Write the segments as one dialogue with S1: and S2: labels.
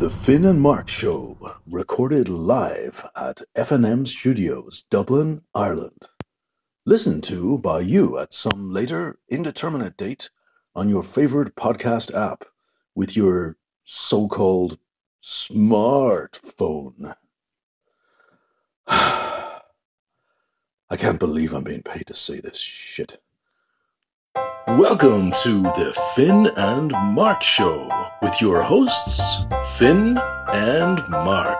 S1: The Finn and Marc Show, recorded live at FNM Studios, Dublin, Ireland. Listened to by you at some later, indeterminate date on your favorite podcast app with your so called smartphone. I can't believe I'm being paid to say this shit. Welcome to the Finn and Marc Show with your hosts, Finn and Marc.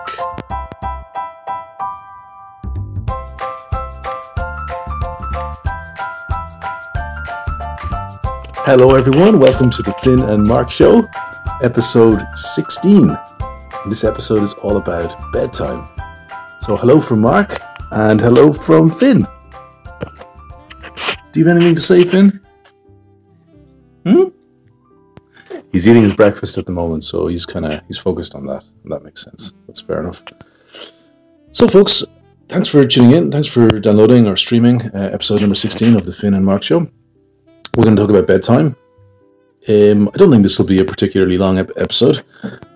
S1: Hello, everyone. Welcome to the Finn and Marc Show, episode 16. This episode is all about bedtime. So, hello from Marc and hello from Finn. Do you have anything to say, Finn? Hmm? He's eating his breakfast at the moment, so he's kind of he's focused on that. That makes sense. That's fair enough. So, folks, thanks for tuning in. Thanks for downloading or streaming uh, episode number sixteen of the Finn and Marc Show. We're going to talk about bedtime. Um, I don't think this will be a particularly long ep- episode,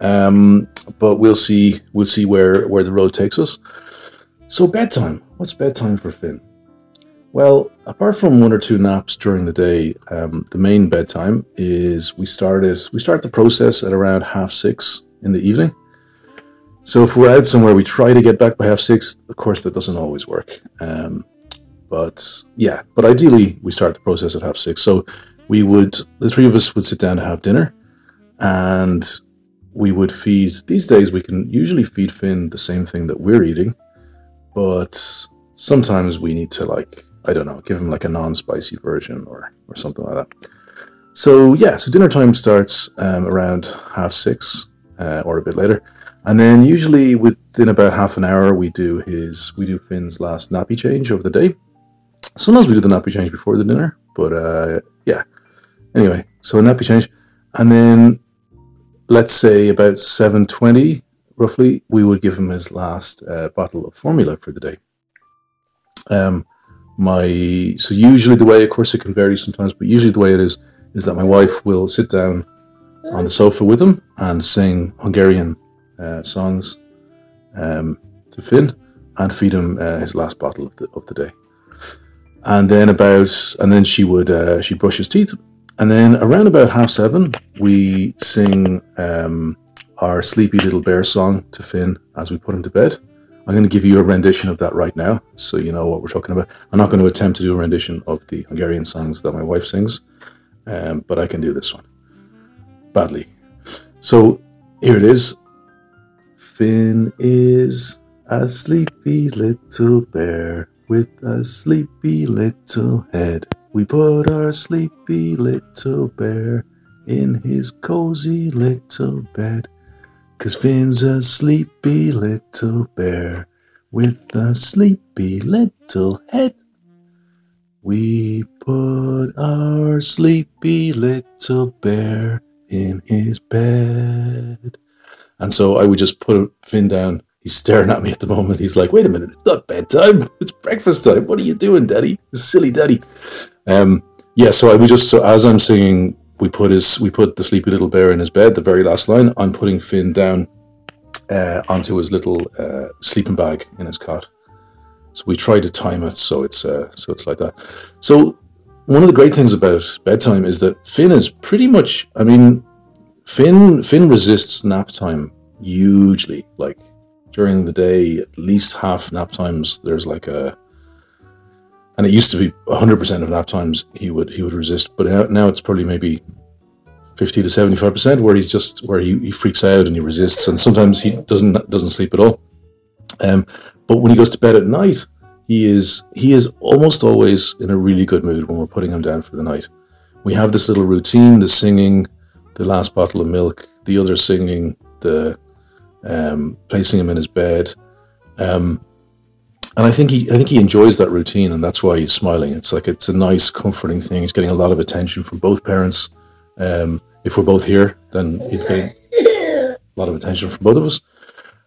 S1: um, but we'll see. We'll see where where the road takes us. So, bedtime. What's bedtime for Finn? Well, apart from one or two naps during the day, um, the main bedtime is we started we start the process at around half six in the evening. So if we're out somewhere, we try to get back by half six. Of course, that doesn't always work. Um, but yeah, but ideally we start the process at half six. So we would the three of us would sit down to have dinner, and we would feed. These days we can usually feed Finn the same thing that we're eating, but sometimes we need to like I don't know, give him like a non-spicy version or or something like that. So yeah, so dinner time starts um, around half six uh, or a bit later, and then usually within about half an hour we do his we do Finn's last nappy change of the day. Sometimes we do the nappy change before the dinner, but uh, yeah. Anyway, so a nappy change, and then let's say about seven twenty roughly, we would give him his last uh, bottle of formula for the day. Um, my so usually the way of course it can vary sometimes but usually the way it is is that my wife will sit down on the sofa with him and sing hungarian uh, songs um, to finn and feed him uh, his last bottle of the, of the day. And then about and then she would uh, she brush his teeth. And then around about half seven we sing um, our sleepy little bear song to finn as we put him to bed I'm going to give you a rendition of that right now, so you know what we're talking about. I'm not going to attempt to do a rendition of the Hungarian songs that my wife sings, um, but I can do this one badly. So here it is. Finn is a sleepy little bear with a sleepy little head. We put our sleepy little bear in his cozy little bed. Cause Finn's a sleepy little bear with a sleepy little head. We put our sleepy little bear in his bed. And so I would just put Finn down. He's staring at me at the moment. He's like, wait a minute, it's not bedtime. It's breakfast time. What are you doing, daddy? Silly daddy. Um, yeah, so I would just, so as I'm singing we put his we put the sleepy little bear in his bed. The very last line. I'm putting Finn down uh, onto his little uh, sleeping bag in his cot. So we try to time it so it's uh, so it's like that. So one of the great things about bedtime is that Finn is pretty much. I mean, Finn Finn resists nap time hugely. Like during the day, at least half nap times. There's like a and it used to be 100% of nap times he would he would resist but now it's probably maybe 50 to 75% where he's just where he, he freaks out and he resists and sometimes he doesn't doesn't sleep at all. Um, but when he goes to bed at night he is he is almost always in a really good mood when we're putting him down for the night. We have this little routine the singing the last bottle of milk the other singing the um, placing him in his bed. Um, and I think he I think he enjoys that routine, and that's why he's smiling. It's like it's a nice, comforting thing. He's getting a lot of attention from both parents. Um, if we're both here, then he's getting a lot of attention from both of us.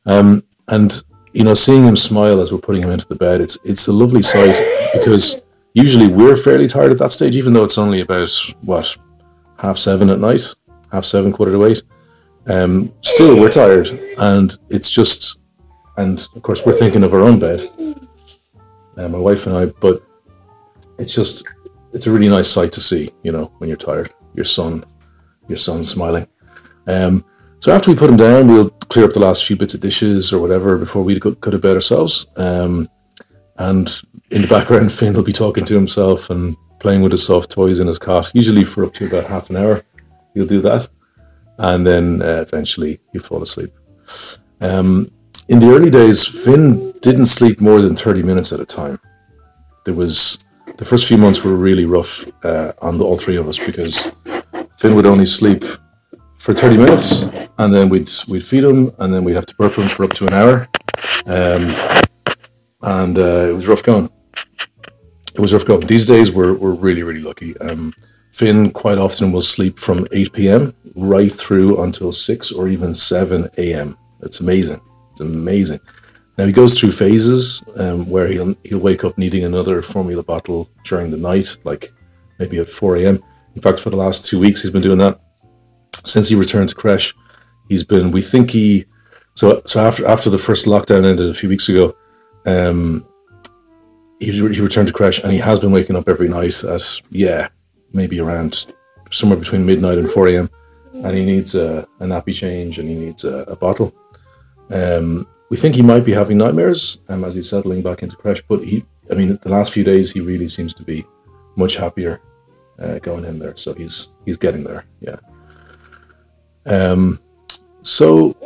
S1: Um, and you know, seeing him smile as we're putting him into the bed, it's it's a lovely sight because usually we're fairly tired at that stage, even though it's only about what half seven at night, half seven, quarter to eight. Um, still, we're tired, and it's just, and of course, we're thinking of our own bed, uh, my wife and I. But it's just, it's a really nice sight to see, you know, when you're tired. Your son, your son smiling. Um, so after we put him down, we'll clear up the last few bits of dishes or whatever before we go, go to bed ourselves. Um, and in the background, Finn will be talking to himself and playing with his soft toys in his cot, usually for up to about half an hour. He'll do that. And then uh, eventually he'll fall asleep. Um, in the early days, Finn didn't sleep more than 30 minutes at a time. There was the first few months were really rough uh, on the, all three of us because Finn would only sleep for 30 minutes and then we'd we'd feed him and then we'd have to burp him for up to an hour um, and uh, it was rough going it was rough going these days we're, we're really really lucky um, Finn quite often will sleep from 8 p.m. right through until 6 or even 7 a.m. It's amazing. It's amazing. Now he goes through phases um, where he'll he'll wake up needing another formula bottle during the night, like maybe at 4 a.m. In fact, for the last two weeks, he's been doing that. Since he returned to crash. he's been. We think he. So so after after the first lockdown ended a few weeks ago, um, he he returned to crash and he has been waking up every night at yeah maybe around somewhere between midnight and 4 a.m. And he needs a, a nappy change and he needs a, a bottle. Um, we think he might be having nightmares um, as he's settling back into crash, but he, I mean, the last few days he really seems to be much happier uh, going in there. So he's he's getting there. Yeah. Um. So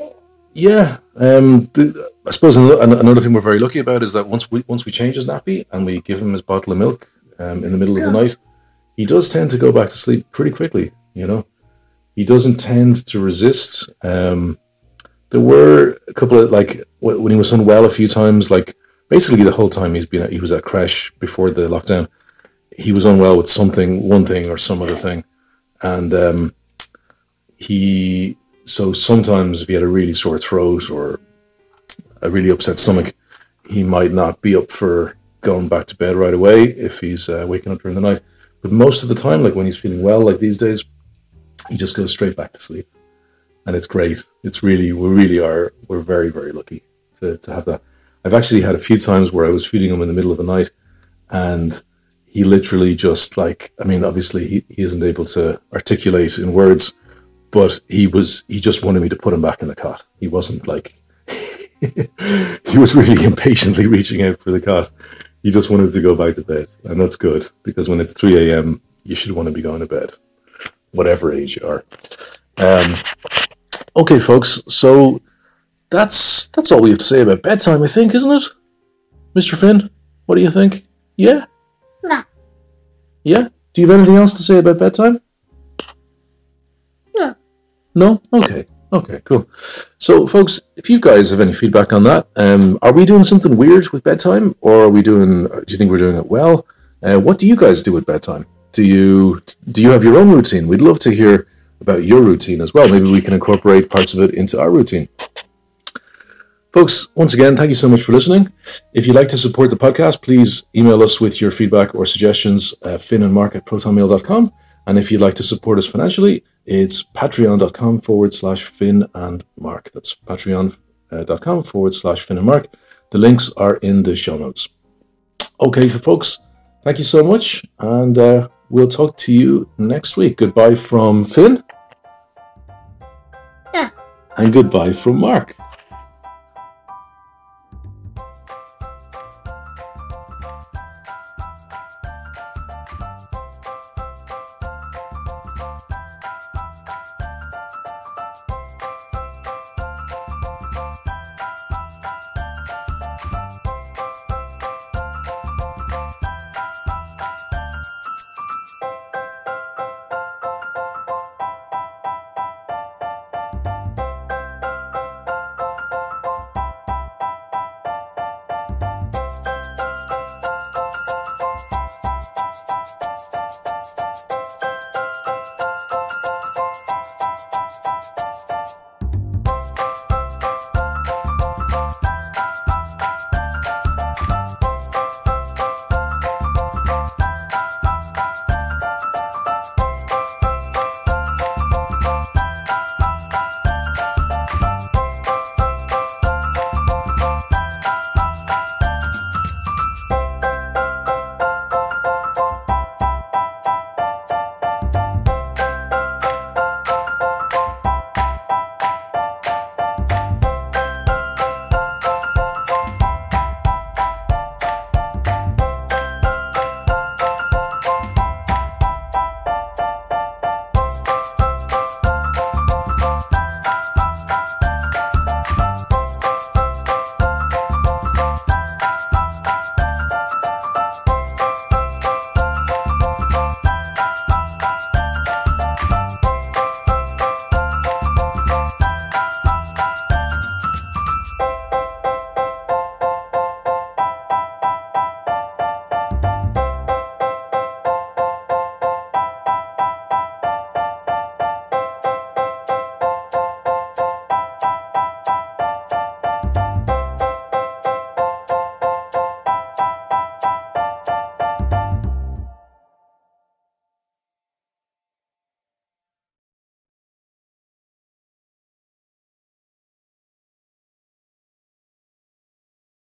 S1: yeah. Um. The, I suppose another, another thing we're very lucky about is that once we once we change his nappy and we give him his bottle of milk um, in the middle of the night, he does tend to go back to sleep pretty quickly. You know, he doesn't tend to resist. Um, there were a couple of like when he was unwell a few times, like basically the whole time he's been at, he was at crash before the lockdown. He was unwell with something, one thing or some other thing, and um, he so sometimes if he had a really sore throat or a really upset stomach, he might not be up for going back to bed right away if he's uh, waking up during the night. But most of the time, like when he's feeling well, like these days, he just goes straight back to sleep. And it's great. It's really, we really are, we're very, very lucky to, to have that. I've actually had a few times where I was feeding him in the middle of the night and he literally just like, I mean, obviously he, he isn't able to articulate in words, but he was, he just wanted me to put him back in the cot. He wasn't like, he was really impatiently reaching out for the cot he just wanted to go back to bed, and that's good because when it's three a.m., you should want to be going to bed, whatever age you are. Um, okay, folks. So that's that's all we have to say about bedtime, I think, isn't it, Mister Finn? What do you think? Yeah.
S2: No.
S1: Yeah. Do you have anything else to say about bedtime?
S2: No.
S1: No. Okay. Okay, cool. So, folks, if you guys have any feedback on that, um, are we doing something weird with bedtime, or are we doing? Do you think we're doing it well? Uh, what do you guys do with bedtime? Do you do you have your own routine? We'd love to hear about your routine as well. Maybe we can incorporate parts of it into our routine. Folks, once again, thank you so much for listening. If you'd like to support the podcast, please email us with your feedback or suggestions, uh, finn and marc at protonmail.com. And if you'd like to support us financially, it's patreon.com forward slash Finn and Marc. That's patreon.com forward slash Finn and Marc. The links are in the show notes. Okay, folks, thank you so much. And uh, we'll talk to you next week. Goodbye from Finn. And goodbye from Marc.